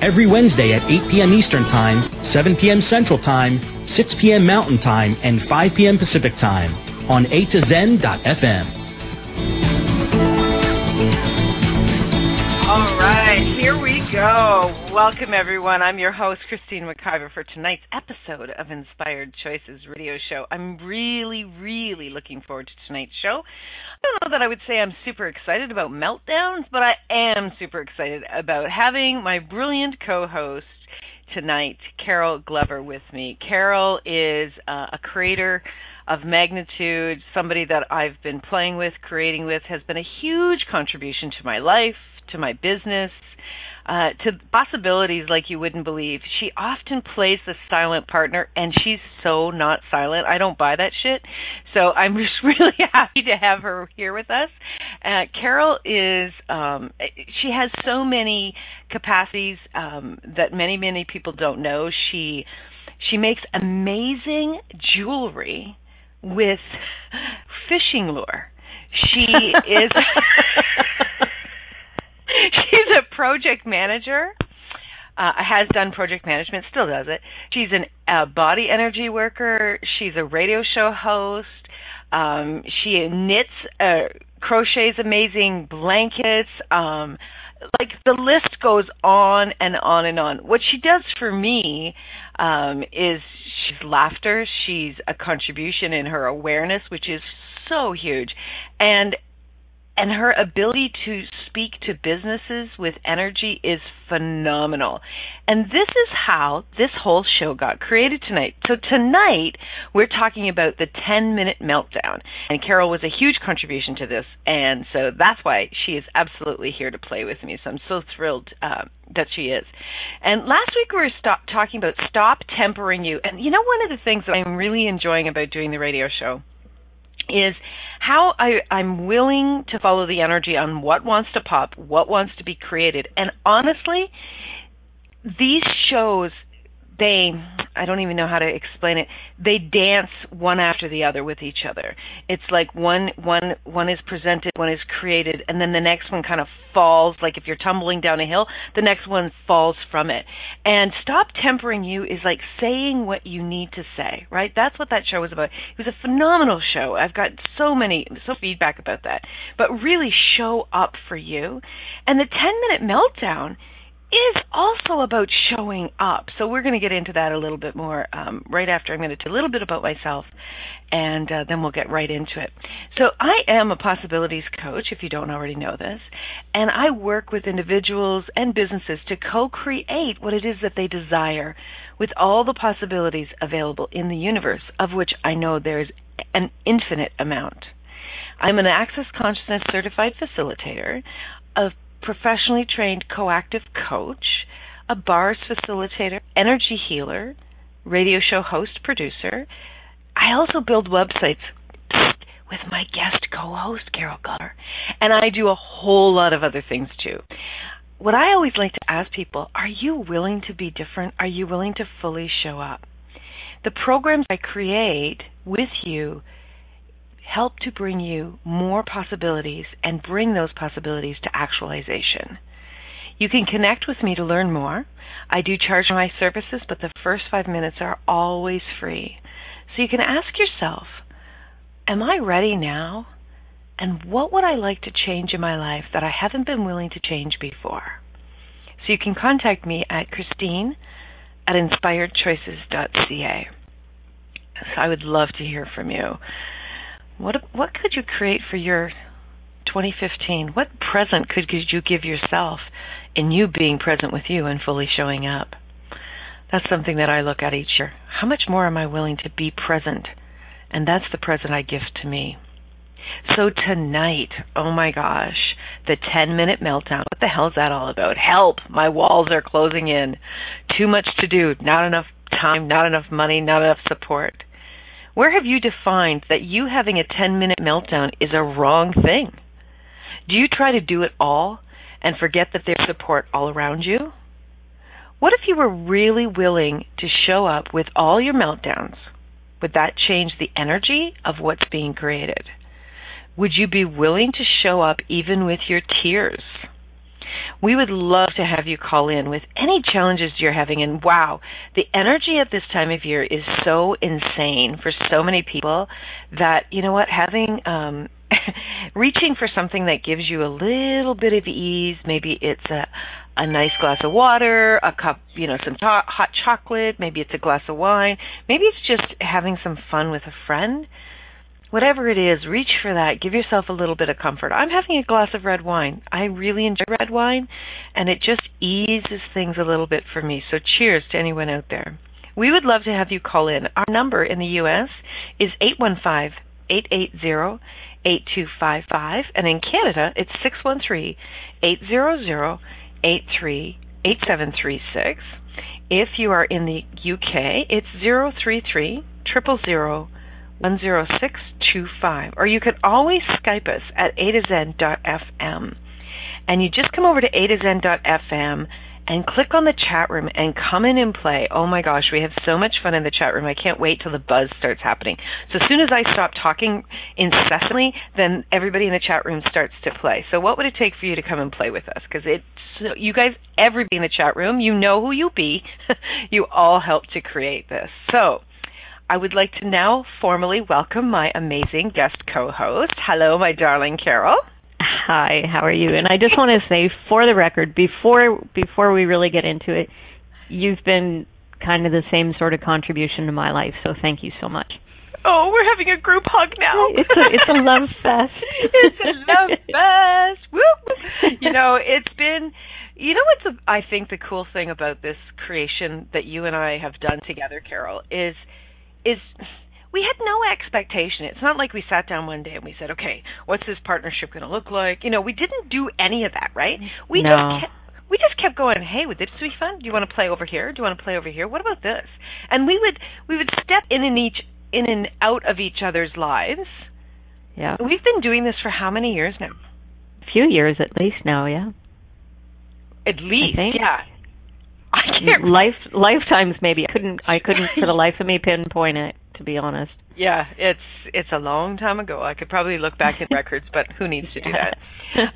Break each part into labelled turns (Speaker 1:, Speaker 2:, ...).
Speaker 1: Every Wednesday at 8 p.m. Eastern Time, 7 p.m. Central Time, 6 p.m. Mountain Time, and 5 p.m. Pacific Time on A to Zen.fm.
Speaker 2: All right, here we go. Welcome, everyone. I'm your host, Christine McIver, for tonight's episode of Inspired Choices Radio Show. I'm really, really looking forward to tonight's show. I don't know that I would say I'm super excited about meltdowns, but I am super excited about having my brilliant co host tonight, Carol Glover, with me. Carol is uh, a creator of magnitude, somebody that I've been playing with, creating with, has been a huge contribution to my life, to my business, uh, to possibilities like you wouldn't believe. She often plays the silent partner, and she's so not silent. I don't buy that shit. So I'm just really happy to have her here with us. Uh, Carol is, um, she has so many capacities um, that many, many people don't know. She she makes amazing jewelry with fishing lure. She is project manager. Uh, has done project management, still does it. She's an, a body energy worker. She's a radio show host. Um, she knits, uh, crochets amazing blankets. Um, like the list goes on and on and on. What she does for me um, is she's laughter. She's a contribution in her awareness, which is so huge, and and her ability to speak to businesses with energy is phenomenal. And this is how this whole show got created tonight. So tonight we're talking about the 10 minute meltdown. And Carol was a huge contribution to this. And so that's why she is absolutely here to play with me. So I'm so thrilled uh, that she is. And last week we were stop, talking about stop tempering you. And you know, one of the things that I'm really enjoying about doing the radio show is how I, I'm willing to follow the energy on what wants to pop, what wants to be created. And honestly, these shows they I don't even know how to explain it. They dance one after the other with each other. It's like one one one is presented, one is created, and then the next one kind of falls. Like if you're tumbling down a hill, the next one falls from it. And stop tempering you is like saying what you need to say, right? That's what that show was about. It was a phenomenal show. I've got so many so feedback about that. But really show up for you. And the 10 minute meltdown is also about showing up. So we're going to get into that a little bit more um, right after I'm going to tell a little bit about myself, and uh, then we'll get right into it. So I am a possibilities coach, if you don't already know this, and I work with individuals and businesses to co-create what it is that they desire with all the possibilities available in the universe, of which I know there's an infinite amount. I'm an Access Consciousness certified facilitator, a professionally trained coactive coach, a bars facilitator, energy healer, radio show host, producer. I also build websites with my guest co-host Carol Glover, and I do a whole lot of other things too. What I always like to ask people, are you willing to be different? Are you willing to fully show up? The programs I create with you help to bring you more possibilities and bring those possibilities to actualization. You can connect with me to learn more. I do charge my services, but the first five minutes are always free. So you can ask yourself, Am I ready now? And what would I like to change in my life that I haven't been willing to change before? So you can contact me at Christine at inspiredchoices.ca. So I would love to hear from you. What what could you create for your 2015? What present could you give yourself in you being present with you and fully showing up? That's something that I look at each year. How much more am I willing to be present? And that's the present I give to me. So tonight, oh my gosh, the 10 minute meltdown. What the hell is that all about? Help! My walls are closing in. Too much to do. Not enough time, not enough money, not enough support. Where have you defined that you having a 10 minute meltdown is a wrong thing? Do you try to do it all and forget that there's support all around you? What if you were really willing to show up with all your meltdowns? Would that change the energy of what's being created? Would you be willing to show up even with your tears? We would love to have you call in with any challenges you're having. And wow, the energy at this time of year is so insane for so many people that, you know what, having, um, reaching for something that gives you a little bit of ease, maybe it's a, a nice glass of water, a cup, you know, some to- hot chocolate, maybe it's a glass of wine, maybe it's just having some fun with a friend whatever it is, reach for that. Give yourself a little bit of comfort. I'm having a glass of red wine. I really enjoy red wine, and it just eases things a little bit for me. So cheers to anyone out there. We would love to have you call in. Our number in the U.S. is 815 880 8255, and in Canada, it's 613 800 8736. If you are in the UK, it's 033 000 10625. Or you can always Skype us at a to zen.fm. And you just come over to a to zen.fm and click on the chat room and come in and play. Oh my gosh, we have so much fun in the chat room. I can't wait till the buzz starts happening. So as soon as I stop talking incessantly, then everybody in the chat room starts to play. So what would it take for you to come and play with us? Because it's you guys, everybody in the chat room, you know who you be. you all help to create this. So I would like to now formally welcome my amazing guest co-host. Hello, my darling Carol.
Speaker 3: Hi, how are you? And I just want to say for the record before before we really get into it, you've been kind of the same sort of contribution to my life, so thank you so much.
Speaker 2: Oh, we're having a group hug now.
Speaker 3: It's a it's a love fest.
Speaker 2: it's a love fest. Woo! You know, it's been you know what's a, I think the cool thing about this creation that you and I have done together, Carol, is is we had no expectation. It's not like we sat down one day and we said, "Okay, what's this partnership going to look like?" You know, we didn't do any of that, right? We
Speaker 3: no.
Speaker 2: just kept, we just kept going. Hey, would this be fun? Do you want to play over here? Do you want to play over here? What about this? And we would we would step in and each in and out of each other's lives.
Speaker 3: Yeah.
Speaker 2: We've been doing this for how many years now?
Speaker 3: A few years at least now, yeah.
Speaker 2: At least,
Speaker 3: yeah.
Speaker 2: Can't
Speaker 3: life lifetimes maybe. I couldn't I couldn't for the life of me pinpoint it to be honest.
Speaker 2: Yeah, it's it's a long time ago. I could probably look back in records, but who needs to do that?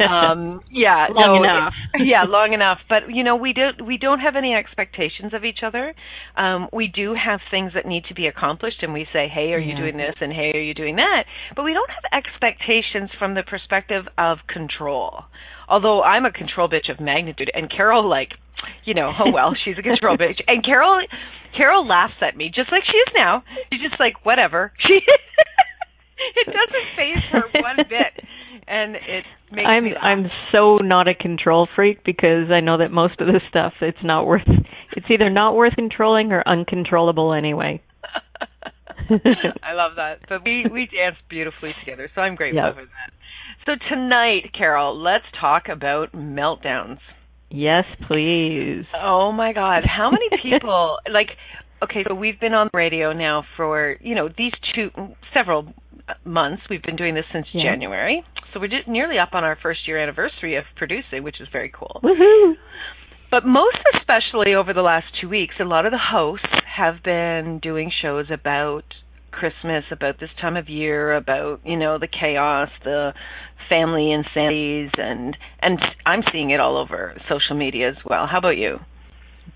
Speaker 2: Um, yeah,
Speaker 3: long
Speaker 2: no,
Speaker 3: enough.
Speaker 2: yeah, long enough. But you know, we don't we don't have any expectations of each other. Um, we do have things that need to be accomplished, and we say, "Hey, are you
Speaker 3: Yeah.
Speaker 2: doing this?" and "Hey, are you doing that?" But we don't have expectations from the perspective of control. Although I'm a control bitch of magnitude, and Carol like you know, oh well, she's a control bitch. And Carol Carol laughs at me just like she is now. She's just like, whatever. She it doesn't faze her one bit. And it makes
Speaker 3: I'm
Speaker 2: me laugh.
Speaker 3: I'm so not a control freak because I know that most of this stuff it's not worth it's either not worth controlling or uncontrollable anyway.
Speaker 2: I love that. But we we dance beautifully together, so I'm grateful
Speaker 3: Yeah.
Speaker 2: for that. So tonight, Carol, let's talk about meltdowns.
Speaker 3: Yes, please.
Speaker 2: Oh my God! How many people like? Okay, so we've been on the radio now for you know these two several months. We've been doing this since
Speaker 3: Yeah.
Speaker 2: January, so we're just nearly up on our first year anniversary of producing, which is very cool.
Speaker 3: Woohoo.
Speaker 2: But most especially over the last two weeks, a lot of the hosts have been doing shows about Christmas, about this time of year, about you know the chaos, the family insanities, and and I'm seeing it all over social media as well. How about you?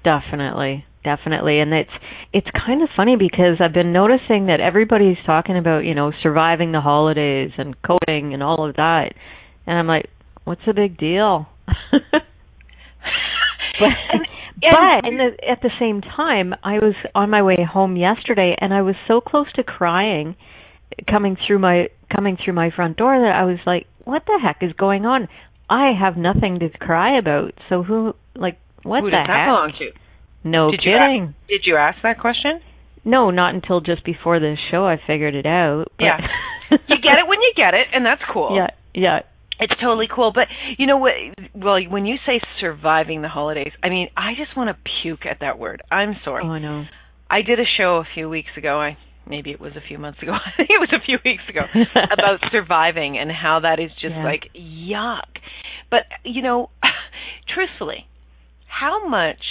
Speaker 3: Definitely, definitely, and it's it's kind of funny because I've been noticing that everybody's talking about you know surviving the holidays and coping and all of that, and I'm like, what's the big deal? but but in the, at the same time, I was on my way home yesterday, and I was so close to crying, coming through my coming through my front door that I was like, "What the heck is going on? I have nothing to cry about. So who like what
Speaker 2: Who
Speaker 3: the
Speaker 2: does that
Speaker 3: heck?
Speaker 2: belong to?
Speaker 3: No
Speaker 2: Did you
Speaker 3: kidding.
Speaker 2: Did you ask that question?
Speaker 3: No, not until just before this show I figured it out. But
Speaker 2: Yeah. You get it when you get it, and that's cool.
Speaker 3: yeah, yeah.
Speaker 2: it's totally cool. But you know what? Well, when you say surviving the holidays, I mean, I just want to puke at that word. I'm sorry.
Speaker 3: Oh, know.
Speaker 2: I did a show a few weeks ago. I maybe it was a few months ago. I think it was a few weeks ago about surviving and how that is just
Speaker 3: Yeah.
Speaker 2: like yuck. But you know, truthfully, how much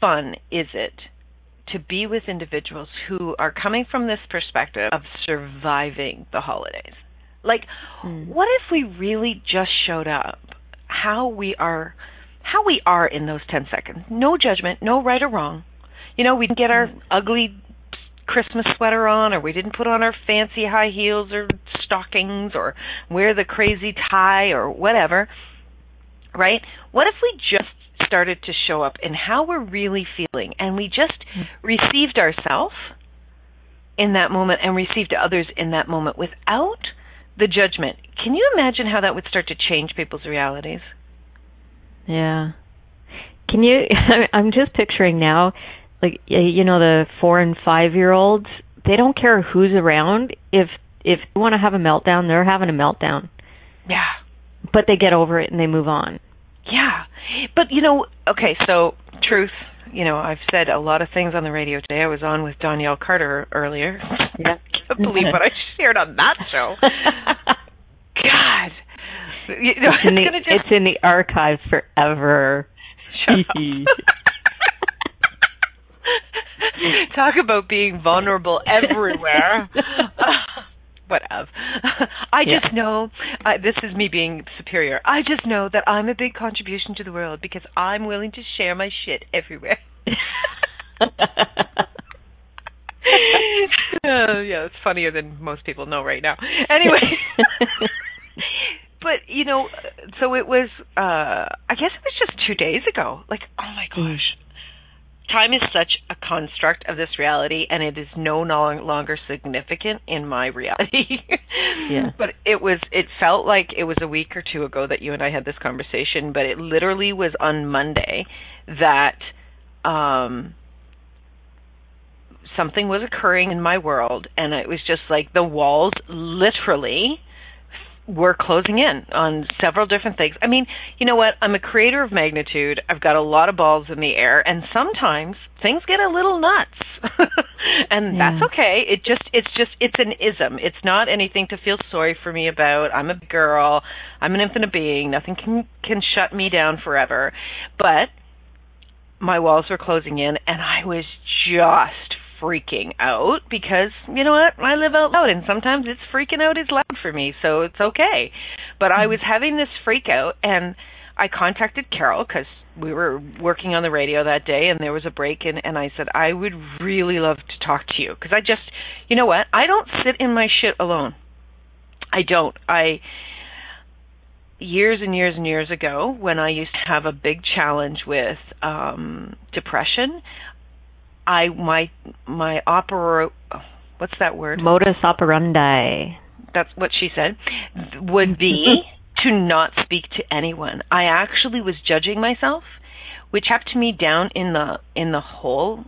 Speaker 2: fun is it to be with individuals who are coming from this perspective of surviving the holidays? Like
Speaker 3: Mm.
Speaker 2: what if we really just showed up how we are how we are in those 10 seconds no judgment no right or wrong you know we get our ugly christmas sweater on or we didn't put on our fancy high heels or stockings or wear the crazy tie or whatever right what if we just started to show up in how we're really feeling and we just received ourselves in that moment and received others in that moment without the judgment. Can you imagine how that would start to change people's realities?
Speaker 3: Yeah. Can you? I'm just picturing now, like y- you know, the four and five year olds. They don't care who's around. If if they want to have a meltdown, they're having a meltdown.
Speaker 2: Yeah.
Speaker 3: But they get over it and they move on.
Speaker 2: Yeah. But you know, okay, so truth, you know, I've said a lot of things on the radio today. I was on with Danielle Carter earlier.
Speaker 3: Yeah.
Speaker 2: I can't believe what I shared on that show. God. You know,
Speaker 3: it's, in the,
Speaker 2: just
Speaker 3: it's in the archives forever.
Speaker 2: Shut up. Talk about being vulnerable everywhere. Whatever. I
Speaker 3: Yeah.
Speaker 2: just know uh, this is me being superior. I just know that I'm a big contribution to the world because I'm willing to share my shit everywhere. uh, yeah, it's funnier than most people know right now. Anyway, but you know, so it was. uh I guess it was just two days ago. Like, oh my gosh, time is such a construct of this reality, and it is no longer significant in my reality.
Speaker 3: Yeah.
Speaker 2: But it was. It felt like it was a week or two ago that you and I had this conversation, but it literally was on Monday that. um something was occurring in my world and it was just like the walls literally were closing in on several different things. I mean, you know what? I'm a creator of magnitude. I've got a lot of balls in the air and sometimes things get a little nuts. and
Speaker 3: Yeah.
Speaker 2: that's okay. It just it's just it's an ism. It's not anything to feel sorry for me about. I'm a girl. I'm an infinite being. Nothing can can shut me down forever. But my walls were closing in and I was just freaking out because you know what? I live out loud and sometimes it's freaking out is loud for me so it's okay. But I was having this freak out and I contacted Carol cuz we were working on the radio that day and there was a break in and I said I would really love to talk to you. Cuz I just you know what? I don't sit in my shit alone. I don't. I years and years and years ago when I used to have a big challenge with um depression I my my opera what's that word?
Speaker 3: Modus operandi.
Speaker 2: that's what she said. Would be to not speak to anyone. I actually was judging myself which kept me down in the in the hole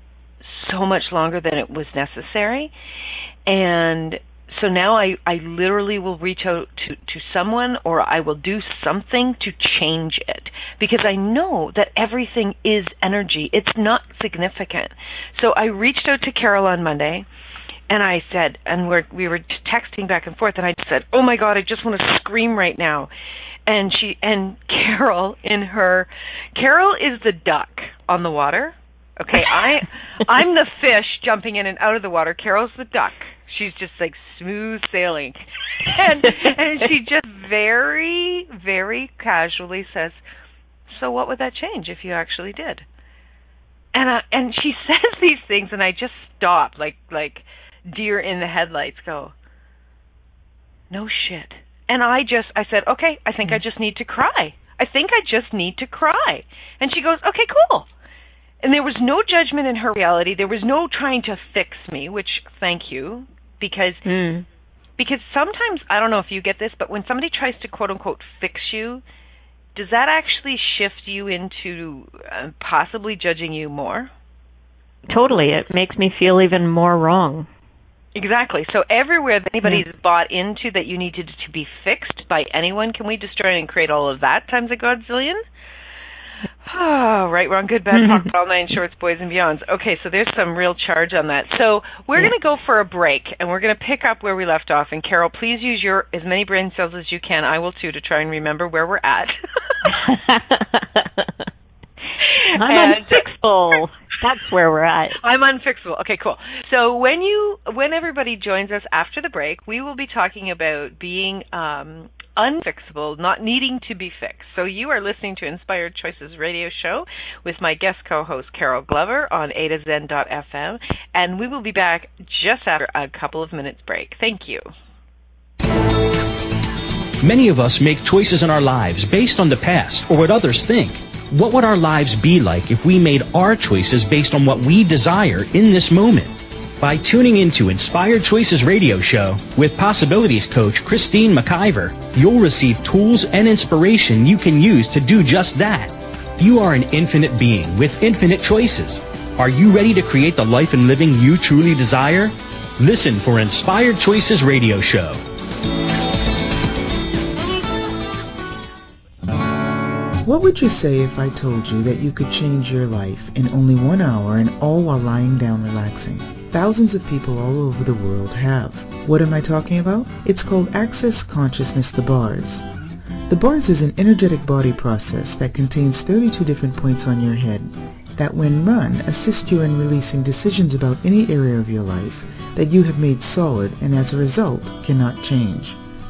Speaker 2: so much longer than it was necessary. And so now I, I literally will reach out to, to someone or I will do something to change it because I know that everything is energy. It's not significant. So I reached out to Carol on Monday and I said, and we're, we were texting back and forth, and I said, "Oh my God, I just want to scream right now." And she and Carol in her, Carol is the duck on the water. Okay, I I'm the fish jumping in and out of the water. Carol's the duck. She's just like smooth sailing, and and she just very very casually says, "So what would that change if you actually did?" And I, and she says these things, and I just stop like like deer in the headlights. Go, no shit. And I just I said, okay, I think I mm. just need to cry. I think I just need to cry. And she goes, okay, cool. And there was no judgment in her reality. There was no trying to fix me, which thank you, because
Speaker 3: Mm.
Speaker 2: because sometimes I don't know if you get this, but when somebody tries to quote unquote fix you, does that actually shift you into uh, possibly judging you more?
Speaker 3: Totally. It makes me feel even more wrong.
Speaker 2: Exactly. So everywhere that anybody's yeah. bought into that you needed to be fixed by anyone, can we destroy and create all of that times a godzillion? Oh, right, wrong, good, bad, talk, all nine shorts, boys and beyonds. Okay, so there's some real charge on that. So we're going to go for a break, and we're going to pick up where we left off. And Carol, please use your as many brain cells as you can. I will too to try and remember where we're at.
Speaker 3: I'm and, unfixable. That's where we're at.
Speaker 2: I'm unfixable. Okay, cool. So when you when everybody joins us after the break, we will be talking about being um, unfixable, not needing to be fixed. So you are listening to Inspired Choices radio show with my guest co-host Carol Glover on A to Zen.fm, and we will be back just after a couple of minutes break. Thank you.
Speaker 1: Many of us make choices in our lives based on the past or what others think. What would our lives be like if we made our choices based on what we desire in this moment? By tuning into Inspired Choices radio show with possibilities coach Christine McIver, you'll receive tools and inspiration you can use to do just that. You are an infinite being with infinite choices. Are you ready to create the life and living you truly desire? Listen for Inspired Choices radio show.
Speaker 4: What would you say if I told you that you could change your life in only one hour and all while lying down relaxing? Thousands of people all over the world have. What am I talking about? It's called Access Consciousness The Bars. The bars is an energetic body process that contains 32 different points on your head that when run assist you in releasing decisions about any area of your life that you have made solid and as a result cannot change.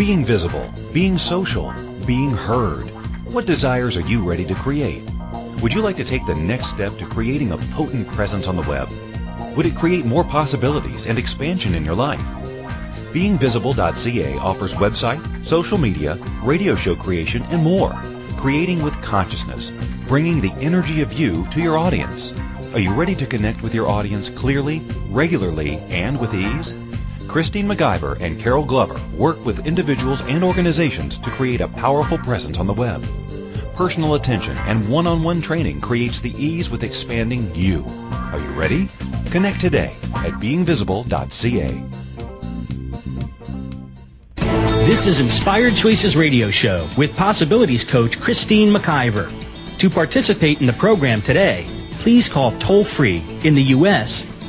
Speaker 5: Being visible, being social, being heard. What desires are you ready to create? Would you like to take the next step to creating a potent presence on the web? Would it create more possibilities and expansion in your life? BeingVisible.ca offers website, social media, radio show creation, and more. Creating with consciousness, bringing the energy of you to your audience. Are you ready to connect with your audience clearly, regularly, and with ease? Christine McIver and Carol Glover work with individuals and organizations to create a powerful presence on the web. Personal attention and one-on-one training creates the ease with expanding you. Are you ready? Connect today at beingvisible.ca.
Speaker 1: This is Inspired Choices Radio Show with Possibilities Coach Christine McIver. To participate in the program today, please call toll free in the U.S.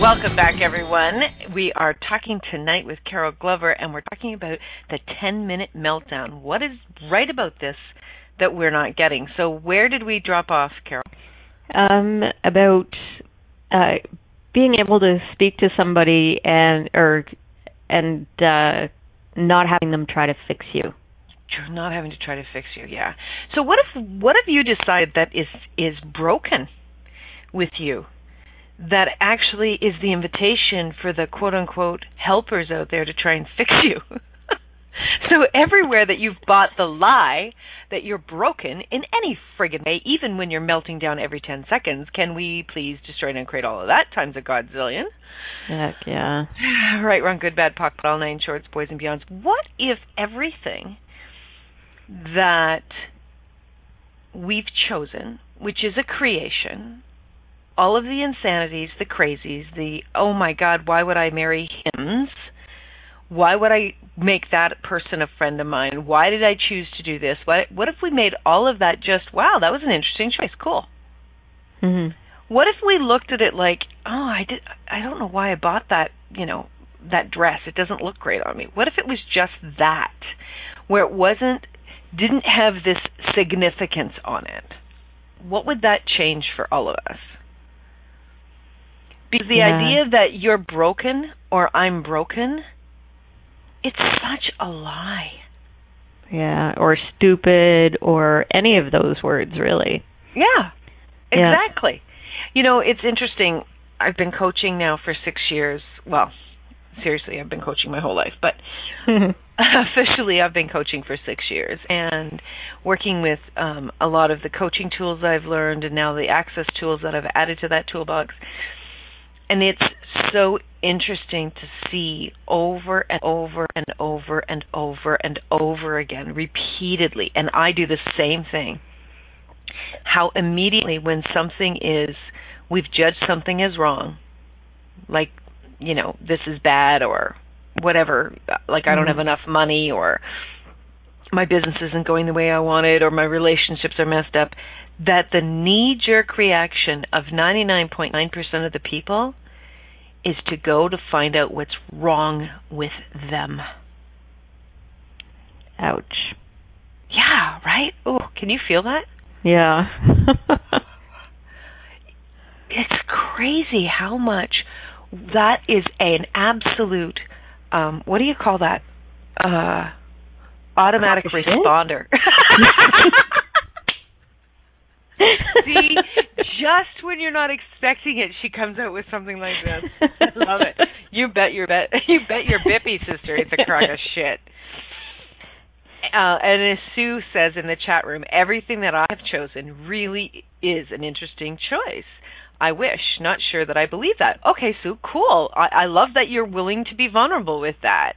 Speaker 2: Welcome back, everyone. We are talking tonight with Carol Glover, and we're talking about the 10 minute meltdown. What is right about this that we're not getting? So, where did we drop off, Carol?
Speaker 3: Um, about uh, being able to speak to somebody and or and uh, not having them try to fix you.
Speaker 2: Not having to try to fix you, yeah. So, what if what if you decide that is is broken with you? That actually is the invitation for the quote unquote helpers out there to try and fix you. so everywhere that you've bought the lie that you're broken in any friggin' way, even when you're melting down every 10 seconds, can we please destroy and create all of that times a godzillion?
Speaker 3: Heck yeah.
Speaker 2: right, wrong, good, bad, pocket, all nine shorts, boys and beyonds. What if everything that we've chosen, which is a creation, all of the insanities, the crazies, the oh my god, why would I marry hims? Why would I make that person a friend of mine? Why did I choose to do this? What what if we made all of that just wow, that was an interesting choice. Cool.
Speaker 3: Mm-hmm.
Speaker 2: What if we looked at it like, oh, I did I don't know why I bought that, you know, that dress. It doesn't look great on me. What if it was just that where it wasn't didn't have this significance on it? What would that change for all of us? Because the
Speaker 3: Yeah.
Speaker 2: idea that you're broken or I'm broken, it's such a lie.
Speaker 3: Yeah, or stupid or any of those words really.
Speaker 2: Yeah,
Speaker 3: Yeah.
Speaker 2: exactly. You know, it's interesting. I've been coaching now for six years. Well, seriously, I've been coaching my whole life, but officially I've been coaching for six years and working with um, a lot of the coaching tools I've learned and now the access tools that I've added to that toolbox. And it's so interesting to see over and over and over and over and over again, repeatedly. And I do the same thing. How immediately, when something is, we've judged something as wrong, like, you know, this is bad or whatever, like I don't mm-hmm. have enough money or my business isn't going the way I wanted or my relationships are messed up, that the knee jerk reaction of 99.9% of the people is to go to find out what's wrong with them.
Speaker 3: Ouch.
Speaker 2: Yeah, right? Oh, can you feel that?
Speaker 3: Yeah.
Speaker 2: It's crazy how much that is an absolute um what do you call that? Uh automatic
Speaker 3: Crock of shit?
Speaker 2: responder. See, just when you're not expecting it, she comes out with something like this. I love it. You bet your bet you bet your bippy sister it's a crock of shit. Uh, and as Sue says in the chat room, everything that I have chosen really is an interesting choice. I wish, not sure that I believe that. Okay, Sue, cool. I, I love that you're willing to be vulnerable with that.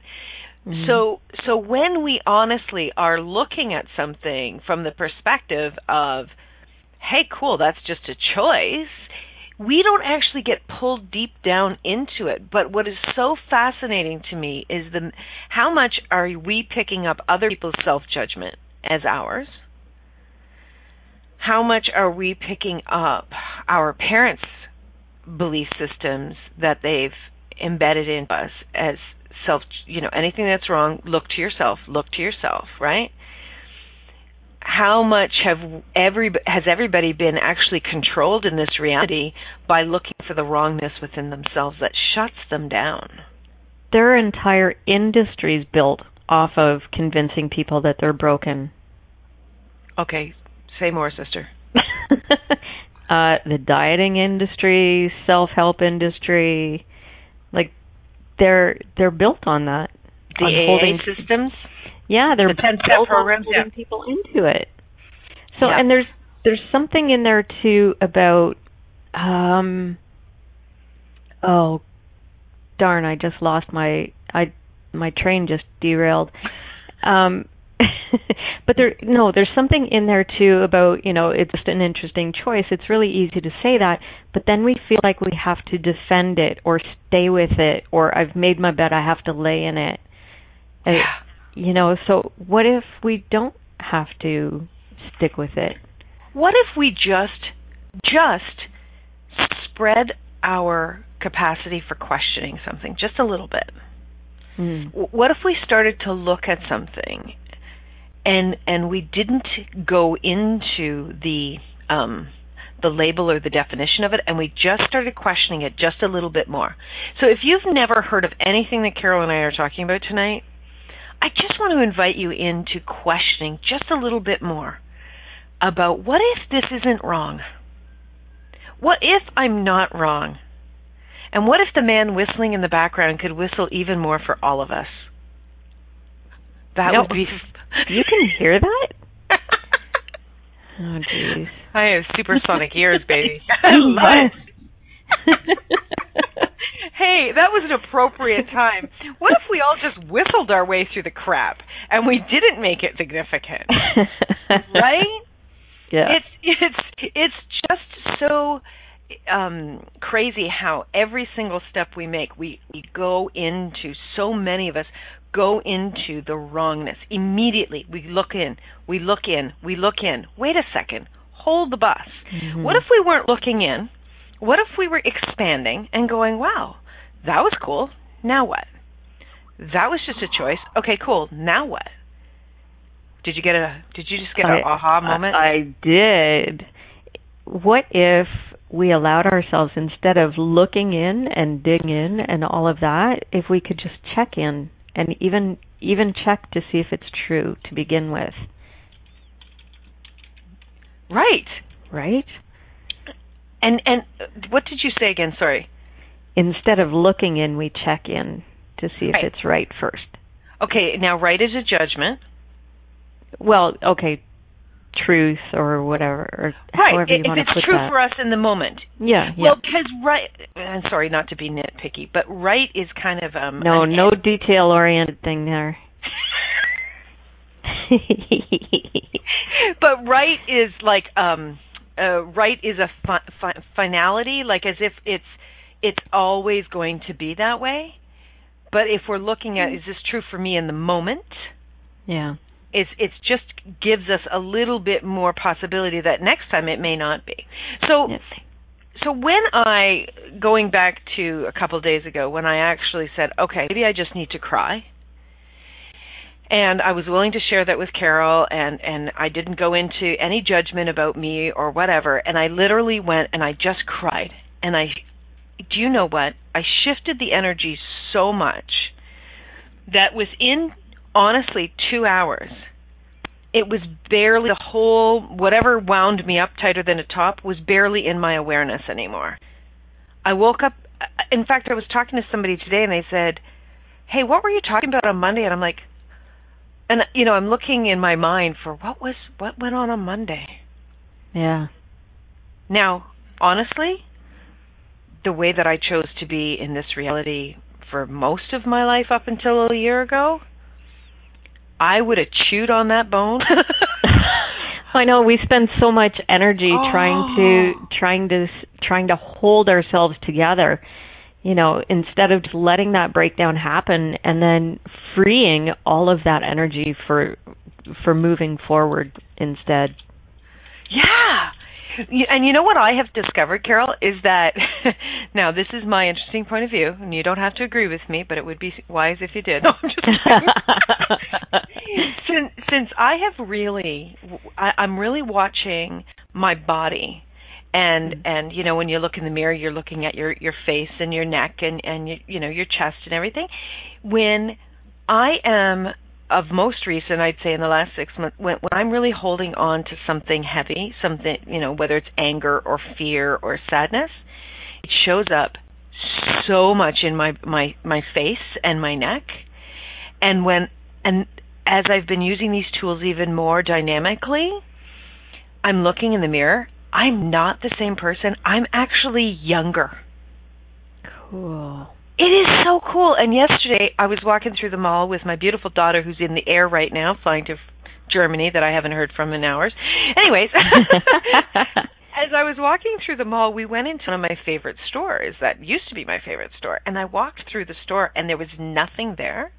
Speaker 2: So so when we honestly are looking at something from the perspective of hey cool that's just a choice. We don't actually get pulled deep down into it but what is so fascinating to me is the how much are we picking up other people's self judgment as ours? How much are we picking up our parents belief systems that they've embedded in us as self you know anything that's wrong look to yourself look to yourself right how much have every has everybody been actually controlled in this reality by looking for the wrongness within themselves that shuts them down
Speaker 3: there are entire industries built off of convincing people that they're broken.
Speaker 2: okay say more sister
Speaker 3: uh the dieting industry, self-help industry, like they're they're built on that.
Speaker 2: the
Speaker 3: on
Speaker 2: AA
Speaker 3: holding
Speaker 2: systems
Speaker 3: Yeah, they're
Speaker 2: The 10-step programs,
Speaker 3: holding
Speaker 2: yeah.
Speaker 3: people into it. So
Speaker 2: Yeah.
Speaker 3: and there's there's something in there too about um oh darn, I just lost my I my train just derailed. Um but there no, there's something in there too about, you know, it's just an interesting choice. It's really easy to say that, but then we feel like we have to defend it or stay with it or I've made my bed, I have to lay in it.
Speaker 2: Yeah
Speaker 3: you know so what if we don't have to stick with it
Speaker 2: what if we just just spread our capacity for questioning something just a little bit
Speaker 3: mm.
Speaker 2: What if we started to look at something and and we didn't go into the um the label or the definition of it and we just started questioning it just a little bit more. So if you've never heard of anything that Carol and I are talking about tonight, I just want to invite you into questioning just a little bit more about what if this isn't wrong? What if I'm not wrong? And what if the man whistling in the background could whistle even more for all of us? That
Speaker 3: No.
Speaker 2: would be.
Speaker 3: you can hear that oh jeez
Speaker 2: I have supersonic ears, baby. I love it. hey, that was an appropriate time. What if we all just whistled our way through the crap and we didn't make it significant? right?
Speaker 3: yeah
Speaker 2: It's it's it's just so um crazy how every single step we make we we go into so many of us go into the wrongness immediately we look in we look in we look in wait a second hold the bus
Speaker 3: Mhm.
Speaker 2: what if we weren't looking in what if we were expanding and going, wow, that was cool. Now what? That was just a choice. Okay, cool. Now what? Did you get a? Did you just get an aha moment?
Speaker 3: I, I did. What if we allowed ourselves instead of looking in and digging in and all of that, if we could just check in and even even check to see if it's true to begin with.
Speaker 2: Right.
Speaker 3: Right?
Speaker 2: And and what did you say again? Sorry.
Speaker 3: Instead of looking in, we check in to see if it's right first.
Speaker 2: Okay, now right is a judgment.
Speaker 3: Well, okay, truth or whatever, or
Speaker 2: Right.
Speaker 3: however you
Speaker 2: if it's true
Speaker 3: that.
Speaker 2: for us in the moment.
Speaker 3: yeah, yeah.
Speaker 2: Well, because right. I'm sorry not to be nitpicky, but right is kind of um.
Speaker 3: no,
Speaker 2: an-
Speaker 3: no detail-oriented thing there.
Speaker 2: but right is like um uh right is a fi- fi- finality like as if it's it's always going to be that way but if we're looking at is this true for me in the moment
Speaker 3: yeah.
Speaker 2: it's it's just gives us a little bit more possibility that next time it may not be so
Speaker 3: Yes.
Speaker 2: so when I going back to a couple of days ago when I actually said, okay, maybe I just need to cry. And I was willing to share that with Carol and and I didn't go into any judgment about me or whatever and I literally went and I just cried. And I do you know what? I shifted the energy so much that within honestly 2 hours it was barely the whole whatever wound me up tighter than a top was barely in my awareness anymore. I woke up in fact I was talking to somebody today and they said, "Hey, what were you talking about on Monday?" and I'm like and you know, I'm looking in my mind for what was what went on on Monday.
Speaker 3: Yeah.
Speaker 2: Now, honestly, the way that I chose to be in this reality for most of my life up until a year ago, I would have chewed on that bone.
Speaker 3: I know we spend so much energy trying
Speaker 2: Oh.
Speaker 3: to trying to trying to hold ourselves together. You know, instead of just letting that breakdown happen and then freeing all of that energy for for moving forward instead.
Speaker 2: Yeah. And you know what I have discovered, Carol, is that now this is my interesting point of view, and you don't have to agree with me, but it would be wise if you did. No, I'm just kidding. since since I have really, I, I'm really watching my body, and mm-hmm. and you know when you look in the mirror, you're looking at your your face and your neck and and you, you know your chest and everything. When I am of most recent, I'd say in the last six months, when, when I'm really holding on to something heavy, something you know, whether it's anger or fear or sadness, it shows up so much in my my my face and my neck, and when and as I've been using these tools even more dynamically, I'm looking in the mirror. I'm not the same person. I'm actually younger.
Speaker 3: Cool.
Speaker 2: It is so cool. And yesterday I was walking through the mall with my beautiful daughter who's in the air right now, flying to Germany that I haven't heard from in hours. Anyways, as I was walking through the mall, we went into one of my favorite stores that used to be my favorite store. And I walked through the store and there was nothing there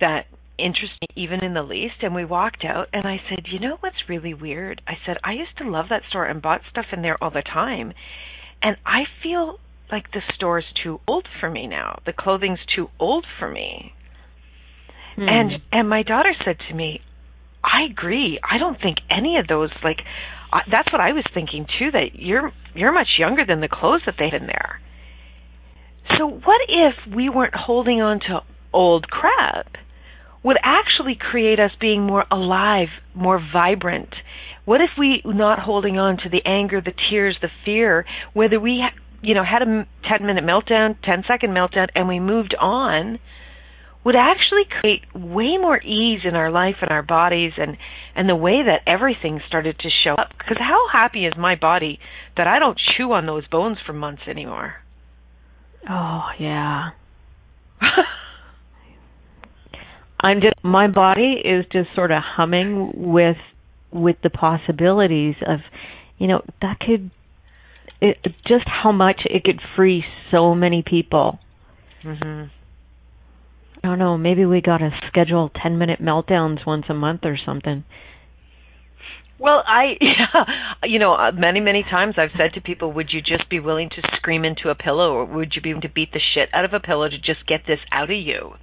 Speaker 2: that interested me even in the least. And we walked out and I said, You know what's really weird? I said, I used to love that store and bought stuff in there all the time. And I feel like the store's too old for me now. The clothing's too old for me.
Speaker 3: Hmm.
Speaker 2: And and my daughter said to me, "I agree. I don't think any of those like uh, that's what I was thinking too that you're you're much younger than the clothes that they had in there." So what if we weren't holding on to old crap? Would actually create us being more alive, more vibrant. What if we not holding on to the anger, the tears, the fear, whether we ha- you know had a 10 minute meltdown, 10 second meltdown and we moved on, would actually create way more ease in our life and our bodies and and the way that everything started to show up because how happy is my body that I don't chew on those bones for months anymore
Speaker 3: Oh yeah. I'm just my body is just sort of humming with with the possibilities of you know that could it, just how much it could free so many people.
Speaker 2: mhm
Speaker 3: I don't know, maybe we got to schedule 10 minute meltdowns once a month or something.
Speaker 2: Well, I, yeah, you know, uh, many, many times I've said to people, would you just be willing to scream into a pillow or would you be willing to beat the shit out of a pillow to just get this out of you?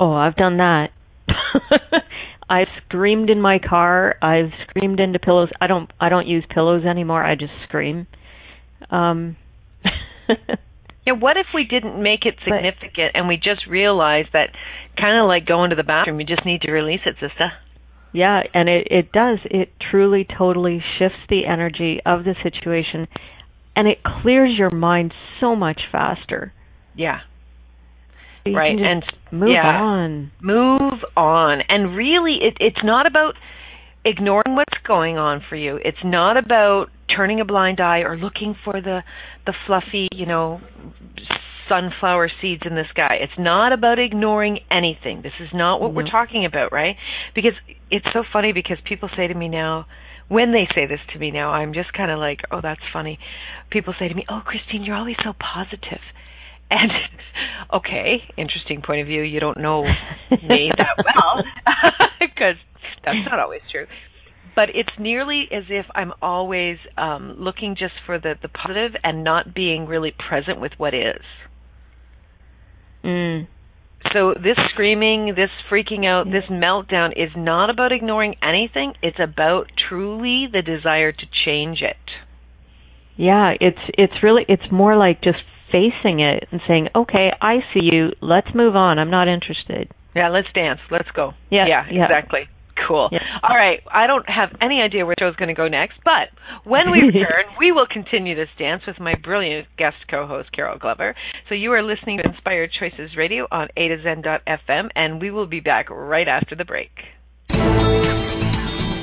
Speaker 3: Oh, I've done that. I've screamed in my car. I've screamed into pillows. I don't I don't use pillows anymore. I just scream. Um
Speaker 2: Yeah, what if we didn't make it significant and we just realized that kind of like going to the bathroom, you just need to release it, sister.
Speaker 3: Yeah, and it it does. It truly totally shifts the energy of the situation and it clears your mind so much faster.
Speaker 2: Yeah.
Speaker 3: You
Speaker 2: right
Speaker 3: and move
Speaker 2: yeah,
Speaker 3: on.
Speaker 2: Move on. And really it it's not about ignoring what's going on for you. It's not about turning a blind eye or looking for the the fluffy, you know, sunflower seeds in the sky. It's not about ignoring anything. This is not what
Speaker 3: No.
Speaker 2: we're talking about, right? Because it's so funny because people say to me now when they say this to me now, I'm just kind of like, "Oh, that's funny." People say to me, "Oh, Christine, you're always so positive." And okay, interesting point of view. You don't know me that well because that's not always true. But it's nearly as if I'm always um, looking just for the the positive and not being really present with what is.
Speaker 3: Mm.
Speaker 2: So this screaming, this freaking out, this meltdown is not about ignoring anything. It's about truly the desire to change it.
Speaker 3: Yeah, it's it's really it's more like just facing it and saying, "Okay, I see you. Let's move on. I'm not interested."
Speaker 2: Yeah, let's dance. Let's go.
Speaker 3: Yeah,
Speaker 2: yeah,
Speaker 3: yeah.
Speaker 2: exactly. Cool.
Speaker 3: Yeah.
Speaker 2: All right. I don't have any idea where the show's going to go next, but when we return, we will continue this dance with my brilliant guest co-host Carol Glover. So you are listening to Inspired Choices Radio on A to Zen.fm, and we will be back right after the break.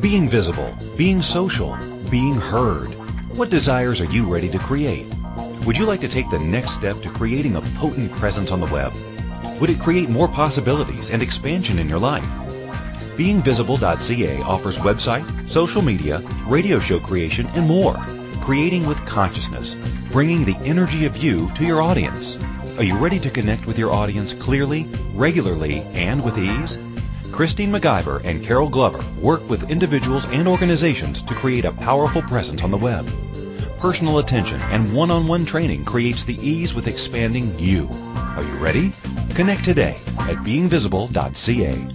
Speaker 5: Being visible, being social, being heard. What desires are you ready to create? Would you like to take the next step to creating a potent presence on the web? Would it create more possibilities and expansion in your life? BeingVisible.ca offers website, social media, radio show creation, and more. Creating with consciousness, bringing the energy of you to your audience. Are you ready to connect with your audience clearly, regularly, and with ease? Christine McIver and Carol Glover work with individuals and organizations to create a powerful presence on the web. Personal attention and one-on-one training creates the ease with expanding you. Are you ready? Connect today at beingvisible.ca.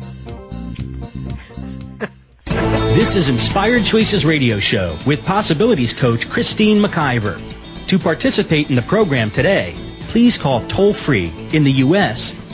Speaker 1: This is Inspired Choices Radio Show with Possibilities Coach Christine McIver. To participate in the program today, please call toll free in the U.S.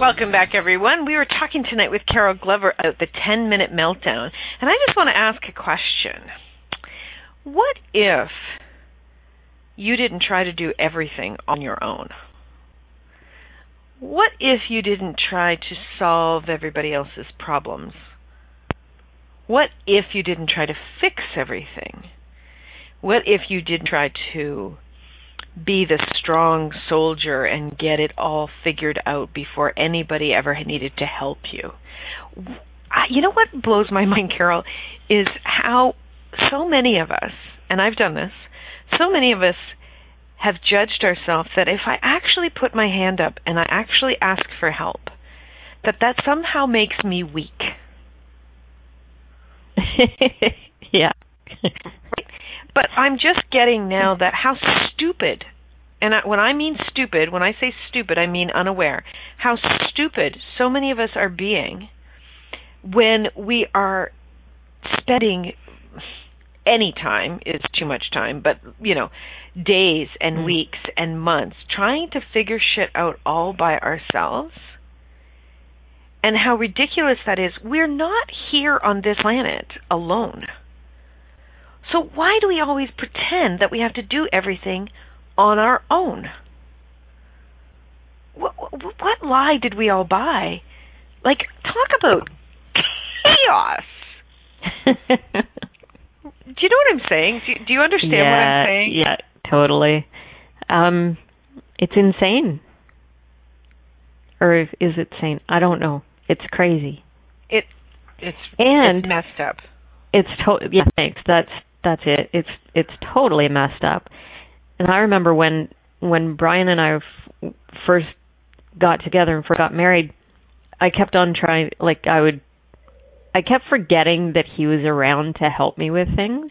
Speaker 2: Welcome back, everyone. We were talking tonight with Carol Glover about the 10 minute meltdown, and I just want to ask a question. What if you didn't try to do everything on your own? What if you didn't try to solve everybody else's problems? What if you didn't try to fix everything? What if you didn't try to be the strong soldier and get it all figured out before anybody ever needed to help you? You know what blows my mind, Carol, is how so many of us, and I've done this, so many of us have judged ourselves that if I actually put my hand up and I actually ask for help, that that somehow makes me weak.
Speaker 3: yeah.
Speaker 2: But I'm just getting now that how stupid, and I, when I mean stupid, when I say stupid, I mean unaware, how stupid so many of us are being when we are spending any time is too much time, but you know, days and mm. weeks and months trying to figure shit out all by ourselves. And how ridiculous that is. We're not here on this planet alone. So why do we always pretend that we have to do everything on our own? What, what lie did we all buy? Like, talk about chaos. do you know what I'm saying? Do, do you understand
Speaker 3: yeah,
Speaker 2: what I'm saying?
Speaker 3: Yeah, totally. Um, it's insane. Or is it sane? I don't know. It's crazy.
Speaker 2: It it's
Speaker 3: and
Speaker 2: it's messed up.
Speaker 3: It's to- yeah, thanks. That's that's it. It's it's totally messed up. And I remember when when Brian and I f- first got together and first got married, I kept on trying like I would I kept forgetting that he was around to help me with things.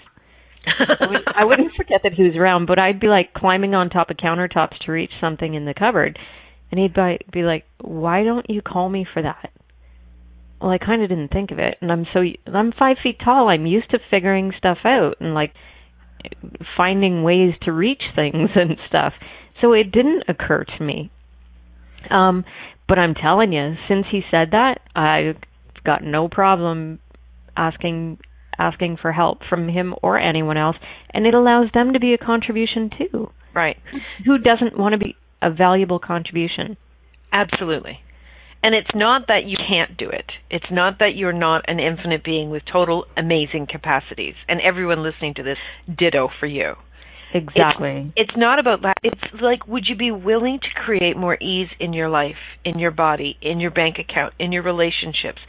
Speaker 3: I wouldn't forget that he was around, but I'd be like climbing on top of countertops to reach something in the cupboard, and he'd be like, "Why don't you call me for that?" Well, I kind of didn't think of it, and I'm so I'm five feet tall. I'm used to figuring stuff out and like finding ways to reach things and stuff. So it didn't occur to me. Um, but I'm telling you, since he said that, I've got no problem asking asking for help from him or anyone else and it allows them to be a contribution too
Speaker 2: right
Speaker 3: who doesn't want to be a valuable contribution
Speaker 2: absolutely and it's not that you can't do it it's not that you're not an infinite being with total amazing capacities and everyone listening to this ditto for you
Speaker 3: Exactly.
Speaker 2: It's, it's not about that. It's like, would you be willing to create more ease in your life, in your body, in your bank account, in your relationships,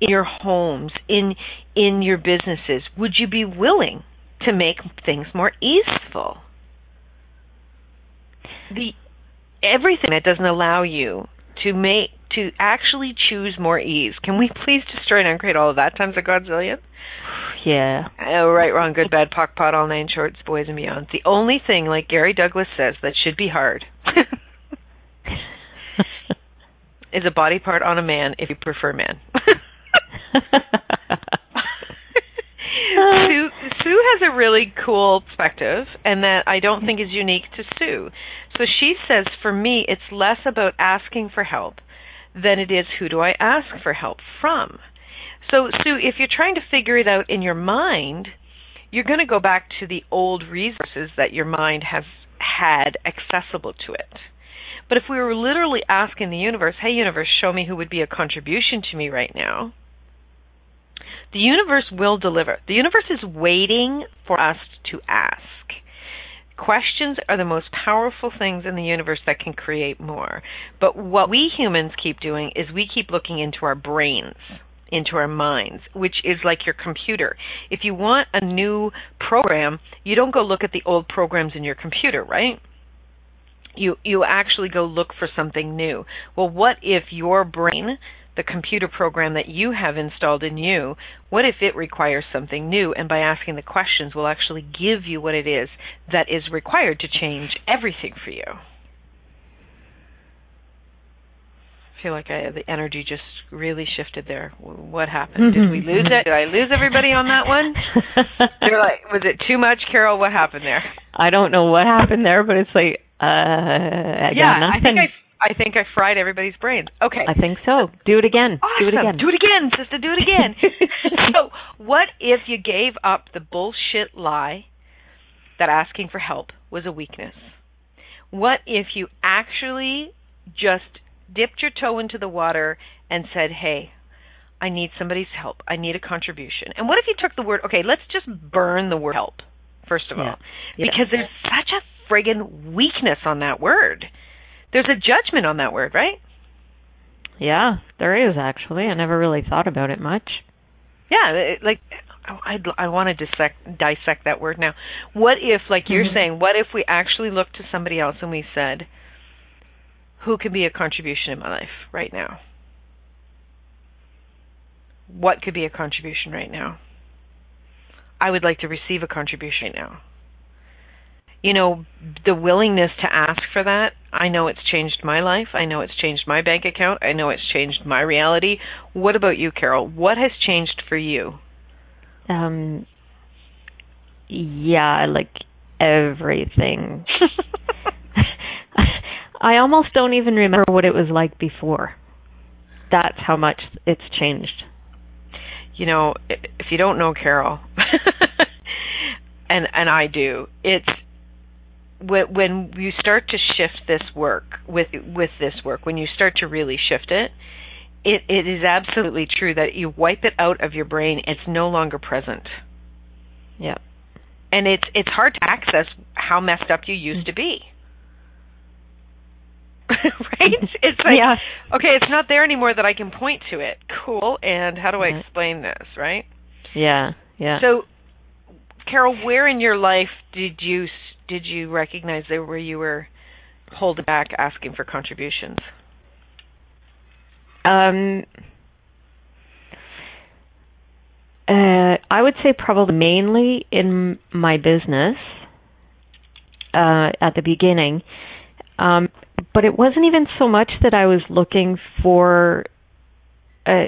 Speaker 2: in your homes, in in your businesses? Would you be willing to make things more easeful? The everything that doesn't allow you to make to actually choose more ease. Can we please destroy and uncreate all of that times a godzillion?
Speaker 3: Yeah.
Speaker 2: Oh, right, wrong, good, bad, POC, POD, all nine shorts, boys and beyond. The only thing, like Gary Douglas says, that should be hard is a body part on a man if you prefer men. Sue, Sue has a really cool perspective, and that I don't think is unique to Sue. So she says, for me, it's less about asking for help than it is who do I ask for help from. So, Sue, if you're trying to figure it out in your mind, you're going to go back to the old resources that your mind has had accessible to it. But if we were literally asking the universe, hey, universe, show me who would be a contribution to me right now, the universe will deliver. The universe is waiting for us to ask. Questions are the most powerful things in the universe that can create more. But what we humans keep doing is we keep looking into our brains into our minds, which is like your computer. If you want a new program, you don't go look at the old programs in your computer, right? You you actually go look for something new. Well, what if your brain, the computer program that you have installed in you, what if it requires something new and by asking the questions we'll actually give you what it is that is required to change everything for you? I feel like I, the energy just really shifted there. What happened? Did we lose it? Did I lose everybody on that one? They're like, was it too much, Carol? What happened there?
Speaker 3: I don't know what happened there, but it's like, uh, I
Speaker 2: yeah, I think I, I think I fried everybody's brains. Okay.
Speaker 3: I think so. Do it again.
Speaker 2: Awesome.
Speaker 3: Do it again.
Speaker 2: Do it again, sister. Do it again. so, what if you gave up the bullshit lie that asking for help was a weakness? What if you actually just dipped your toe into the water and said, "Hey, I need somebody's help. I need a contribution." And what if you took the word, okay, let's just burn the word help first of all.
Speaker 3: Yeah. Yeah.
Speaker 2: Because there's such a friggin' weakness on that word. There's a judgment on that word, right?
Speaker 3: Yeah, there is actually. I never really thought about it much.
Speaker 2: Yeah, it, like I I want to dissect dissect that word now. What if like you're
Speaker 3: Mhm.
Speaker 2: saying, what if we actually looked to somebody else and we said, who could be a contribution in my life right now? What could be a contribution right now? I would like to receive a contribution right now. You know, the willingness to ask for that, I know it's changed my life. I know it's changed my bank account. I know it's changed my reality. What about you, Carol? What has changed for you?
Speaker 3: Um yeah, like everything. I almost don't even remember what it was like before. That's how much it's changed.
Speaker 2: you know, i- if you don't know Carol, and and I do, it's when when you start to shift this work with with this work, when you start to really shift it, it it is absolutely true that you wipe it out of your brain. It's no longer present,
Speaker 3: Yeah.
Speaker 2: and it's it's hard to access how messed up you used to be. right? It's like
Speaker 3: yeah.
Speaker 2: okay, it's not there anymore that I can point to it. Cool. And how do I explain this, right?
Speaker 3: Yeah. Yeah.
Speaker 2: So, Carol, where in your life did you did you recognize there where you were holding back, asking for contributions?
Speaker 3: Um, uh, I would say probably mainly in my business uh, at the beginning, um, but it wasn't even so much that I was looking for uh,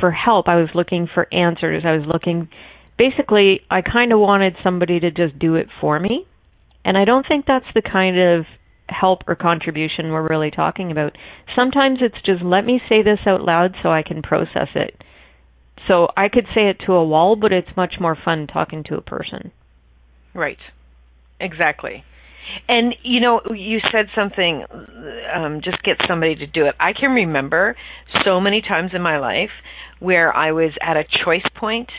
Speaker 3: for help. I was looking for answers. I was looking. Basically, I kind of wanted somebody to just do it for me, and I don't think that's the kind of help or contribution we're really talking about. Sometimes it's just let me say this out loud so I can process it. So I could say it to a wall, but it's much more fun talking to a person.
Speaker 2: Right. Exactly. And you know, you said something um just get somebody to do it. I can remember so many times in my life where I was at a choice point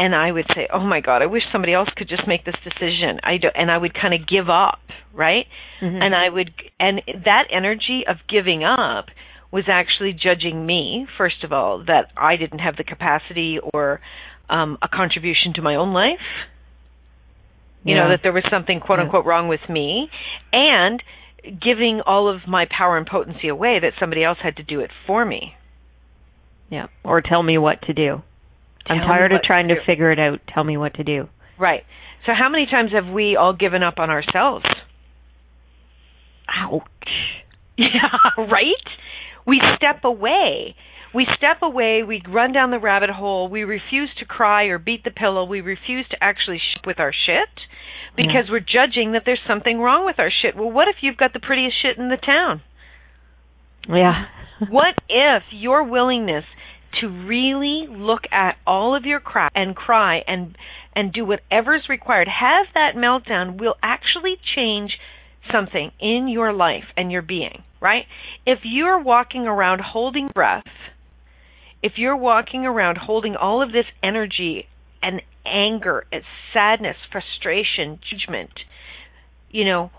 Speaker 2: and I would say, "Oh my god, I wish somebody else could just make this decision." I do, and I would kind of give up, right?
Speaker 3: Mhm.
Speaker 2: and I would and that energy of giving up was actually judging me first of all that I didn't have the capacity or um a contribution to my own life you know that there was something quote
Speaker 3: Yeah.
Speaker 2: unquote wrong with me and giving all of my power and potency away that somebody else had to do it for me
Speaker 3: Yeah. Or tell me what to do. I'm tired of trying to
Speaker 2: do.
Speaker 3: figure it out. Tell me what to do.
Speaker 2: right so how many times have we all given up on ourselves
Speaker 3: Ouch.
Speaker 2: Yeah, right? We step away. We step away, we run down the rabbit hole, we refuse to cry or beat the pillow, we refuse to actually ship with our shit because we're judging that there's something wrong with our shit. Well, what if you've got the prettiest shit in the town?
Speaker 3: Yeah.
Speaker 2: What if your willingness to really look at all of your crap and cry and and do whatever's required, have that meltdown will actually change something in your life and your being, right? If you're walking around holding breath, if you're walking around holding all of this energy and anger and sadness, frustration, judgment, you know,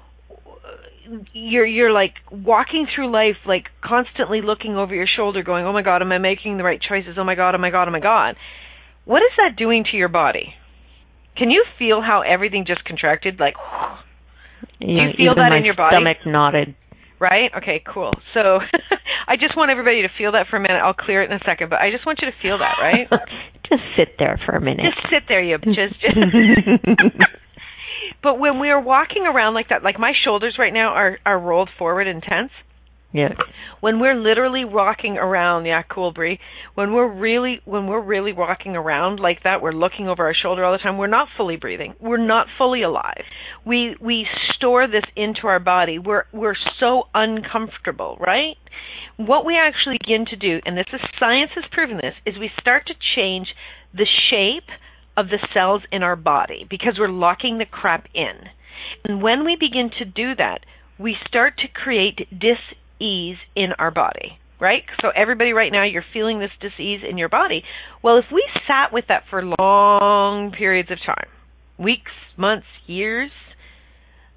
Speaker 2: you're you're like walking through life like constantly looking over your shoulder going, "Oh my god, am I making the right choices? Oh my god, oh my god, oh my god." What is that doing to your body? Can you feel how everything just contracted like
Speaker 3: Yeah,
Speaker 2: you feel that in your body?
Speaker 3: Stomach knotted.
Speaker 2: right? Okay, cool. So I just want everybody to feel that for a minute. I'll clear it in a second, but I just want you to feel that, right?
Speaker 3: Just sit there for a minute.
Speaker 2: just sit there, you just just But when we are walking around like that, like my shoulders right now are are rolled forward and tense.
Speaker 3: Yeah.
Speaker 2: When we're literally walking around, yeah, cool, Brie. When we're really when we're really walking around like that, we're looking over our shoulder all the time. We're not fully breathing. We're not fully alive. We we store this into our body. We're we're so uncomfortable, right? What we actually begin to do, and this is science has proven this, is we start to change the shape of the cells in our body because we're locking the crap in. And when we begin to do that, we start to create dis-ease in our body, right? So everybody right now you're feeling this dis-ease in your body. Well, if we sat with that for long periods of time, weeks, months, years,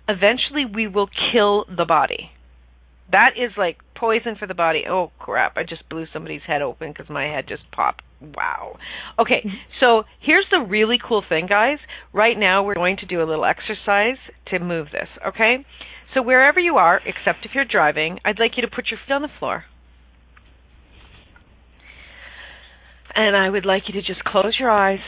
Speaker 2: eventually we will kill the body. That is like poison for the body. Oh crap! I just blew somebody's head open because my head just popped. Wow. Okay, so here's the really cool thing, guys. Right now we're going to do a little exercise to move this. Okay, so wherever you are, except if you're driving, I'd like you to put your feet on the floor. And I would like you to just close your eyes.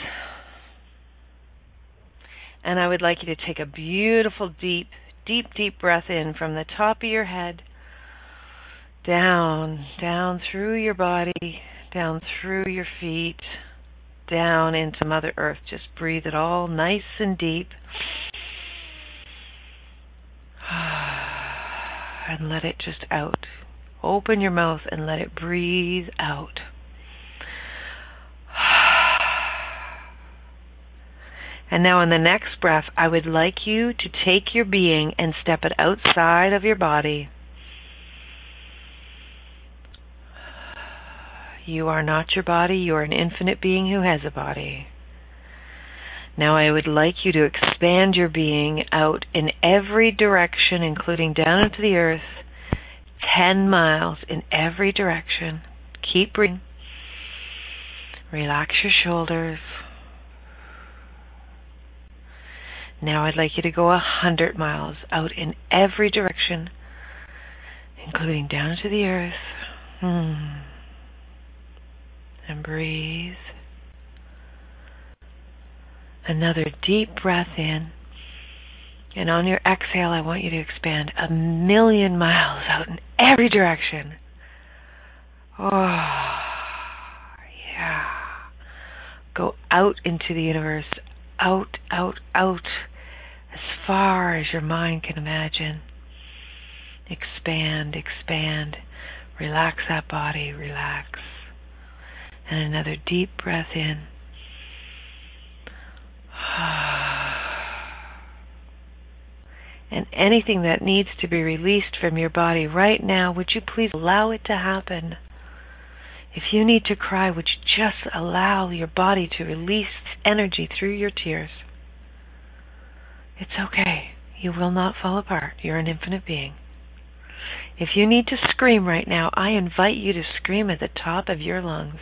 Speaker 2: And I would like you to take a beautiful, deep, deep, deep breath in from the top of your head down, down through your body, down through your feet, down into Mother Earth. Just breathe it all nice and deep. And let it just out. Open your mouth and let it breathe out. And now, in the next breath, I would like you to take your being and step it outside of your body. You are not your body, you are an infinite being who has a body. Now, I would like you to expand your being out in every direction, including down into the earth, 10 miles in every direction. Keep breathing. Relax your shoulders. Now I'd like you to go a hundred miles out in every direction, including down into the earth. Hmm. And breathe. Another deep breath in. And on your exhale, I want you to expand a million miles out in every direction. Oh, yeah. Go out into the universe, out, out, out, as far as your mind can imagine. Expand, expand. Relax that body, relax. And another deep breath in. And anything that needs to be released from your body right now, would you please allow it to happen? If you need to cry, would you just allow your body to release energy through your tears? It's okay. You will not fall apart. You're an infinite being. If you need to scream right now, I invite you to scream at the top of your lungs.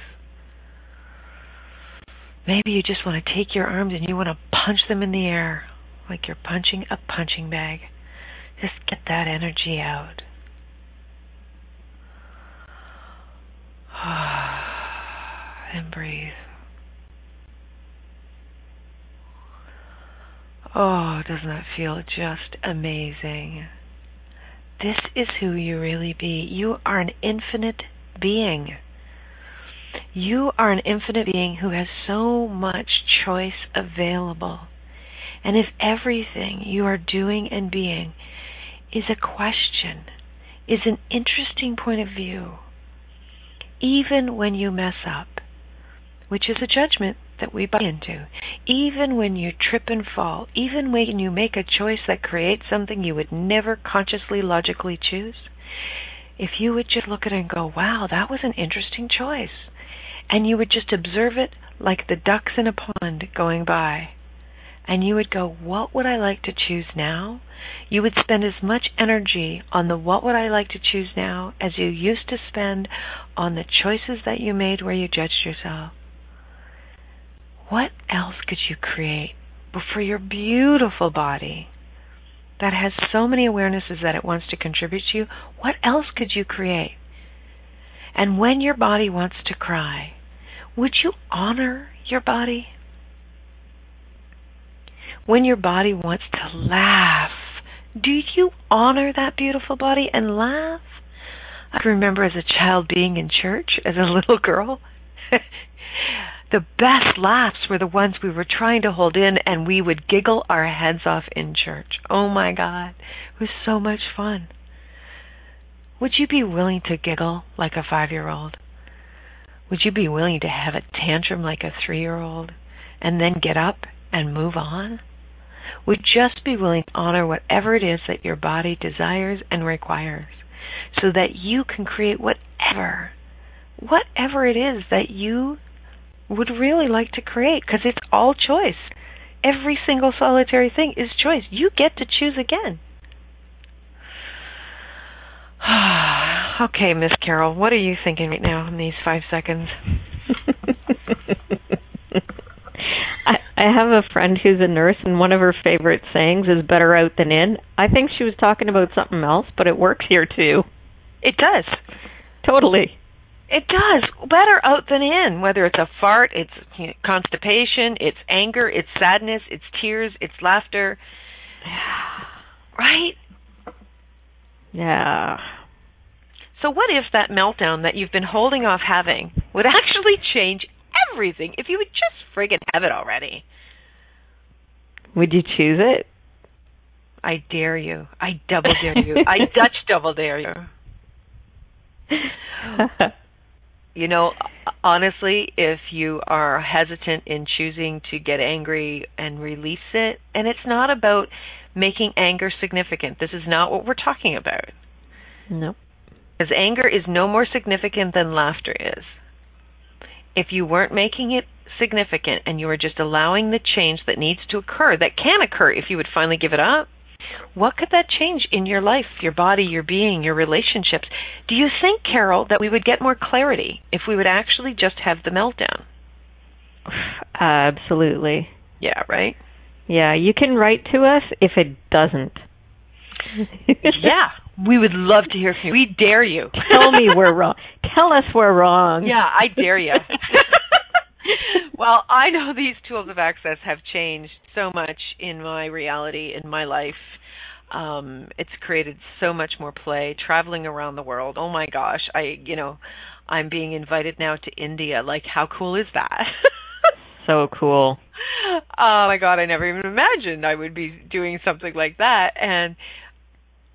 Speaker 2: Maybe you just want to take your arms and you want to punch them in the air like you're punching a punching bag. Just get that energy out. and breathe. Oh, doesn't that feel just amazing? This is who you really be. You are an infinite being. You are an infinite being who has so much choice available. And if everything you are doing and being is a question, is an interesting point of view, even when you mess up, which is a judgment that we buy into, even when you trip and fall, even when you make a choice that creates something you would never consciously, logically choose, if you would just look at it and go, wow, that was an interesting choice, and you would just observe it like the ducks in a pond going by, and you would go, what would I like to choose now? You would spend as much energy on the what would I like to choose now as you used to spend on the choices that you made where you judged yourself. What else could you create for your beautiful body that has so many awarenesses that it wants to contribute to you? What else could you create? And when your body wants to cry, would you honor your body? When your body wants to laugh, do you honor that beautiful body and laugh? I remember as a child being in church as a little girl. the best laughs were the ones we were trying to hold in and we would giggle our heads off in church. Oh my God. It was so much fun. Would you be willing to giggle like a five year old? Would you be willing to have a tantrum like a three year old and then get up and move on? Would just be willing to honor whatever it is that your body desires and requires so that you can create whatever, whatever it is that you would really like to create because it's all choice. Every single solitary thing is choice. You get to choose again. okay, Miss Carol, what are you thinking right now in these five seconds?
Speaker 3: I, I have a friend who's a nurse, and one of her favorite sayings is "better out than in." I think she was talking about something else, but it works here too.
Speaker 2: It does.
Speaker 3: Totally.
Speaker 2: It does. Better out than in. Whether it's a fart, it's you know, constipation, it's anger, it's sadness, it's tears, it's laughter. Right?
Speaker 3: Yeah.
Speaker 2: So what if that meltdown that you've been holding off having would actually change everything if you would just friggin' have it already?
Speaker 3: Would you choose it?
Speaker 2: I dare you. I double dare you. I Dutch double dare you. you know, honestly, if you are hesitant in choosing to get angry and release it, and it's not about making anger significant. This is not what we're talking about.
Speaker 3: Nope.
Speaker 2: Because anger is no more significant than laughter is. If you weren't making it significant and you were just allowing the change that needs to occur, that can occur if you would finally give it up, what could that change in your life, your body, your being, your relationships? Do you think, Carol, that we would get more clarity if we would actually just have the meltdown?
Speaker 3: Absolutely.
Speaker 2: Yeah, right?
Speaker 3: Yeah, you can write to us if it doesn't.
Speaker 2: yeah, we would love to hear from you. We dare you.
Speaker 3: Tell me we're wrong. Tell us we're wrong.
Speaker 2: Yeah, I dare you. well, I know these tools of access have changed so much in my reality, in my life. Um, it's created so much more play, traveling around the world. Oh my gosh, I, you know, I'm being invited now to India. Like, how cool is that?
Speaker 3: So cool.
Speaker 2: Oh my god, I never even imagined I would be doing something like that. And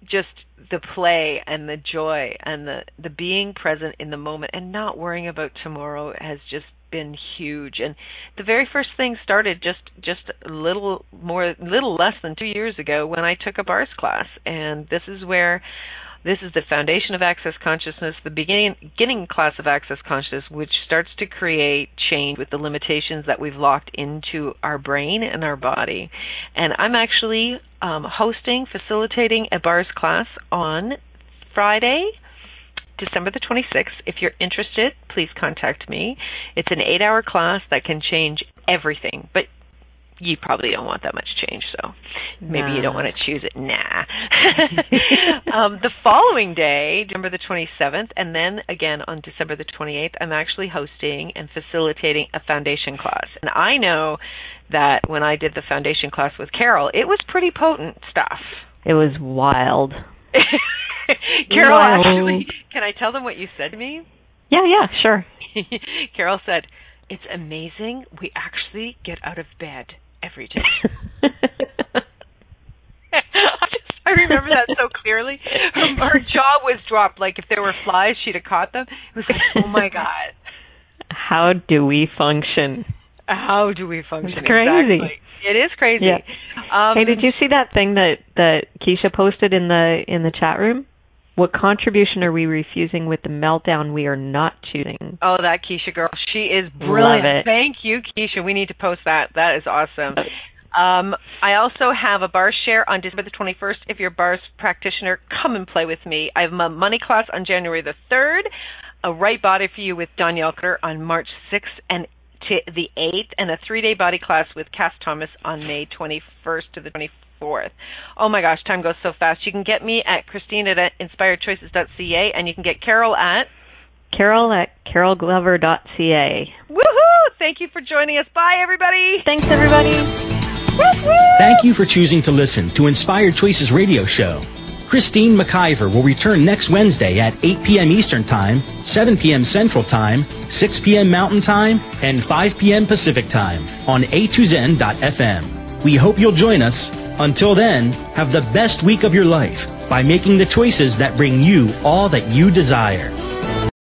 Speaker 2: just the play and the joy and the the being present in the moment and not worrying about tomorrow has just been huge and the very first thing started just just a little more little less than 2 years ago when I took a bars class and this is where this is the foundation of access consciousness, the beginning, beginning class of access consciousness, which starts to create change with the limitations that we've locked into our brain and our body. And I'm actually um, hosting, facilitating a bars class on Friday, December the 26th. If you're interested, please contact me. It's an eight hour class that can change everything, but you probably don't want that much change, so maybe nah. you don't want to choose it. Nah. um, the following day, December the 27th, and then again on December the 28th, I'm actually hosting and facilitating a foundation class. And I know that when I did the foundation class with Carol, it was pretty potent stuff.
Speaker 3: It was wild.
Speaker 2: Carol wild. actually, can I tell them what you said to me?
Speaker 3: Yeah, yeah, sure.
Speaker 2: Carol said, it's amazing we actually get out of bed every day. I, just, I remember that so clearly. Her, her jaw was dropped. Like if there were flies, she'd have caught them. It was like, oh my god.
Speaker 3: How do we function?
Speaker 2: How do we function?
Speaker 3: It's crazy.
Speaker 2: Exactly. It is crazy.
Speaker 3: Yeah.
Speaker 2: Um,
Speaker 3: hey, did you see that thing that that Keisha posted in the in the chat room? What contribution are we refusing with the meltdown we are not choosing?
Speaker 2: Oh, that Keisha girl. She is brilliant. Thank you, Keisha. We need to post that. That is awesome. Um, I also have a bar share on December the 21st. If you're a bars practitioner, come and play with me. I have my money class on January the 3rd, a right body for you with Danielle Cutter on March 6th and to the 8th, and a three-day body class with Cass Thomas on May 21st to the 24th. 4th. Oh my gosh, time goes so fast. You can get me at Christine at inspiredchoices.ca and you can get Carol at
Speaker 3: Carol at carolglover.ca.
Speaker 2: Woohoo! Thank you for joining us. Bye, everybody.
Speaker 3: Thanks, everybody.
Speaker 1: Thank you for choosing to listen to Inspired Choices Radio Show. Christine McIver will return next Wednesday at 8 p.m. Eastern Time, 7 p.m. Central Time, 6 p.m. Mountain Time, and 5 p.m. Pacific Time on a2zen.fm. We hope you'll join us. Until then, have the best week of your life by making the choices that bring you all that you desire.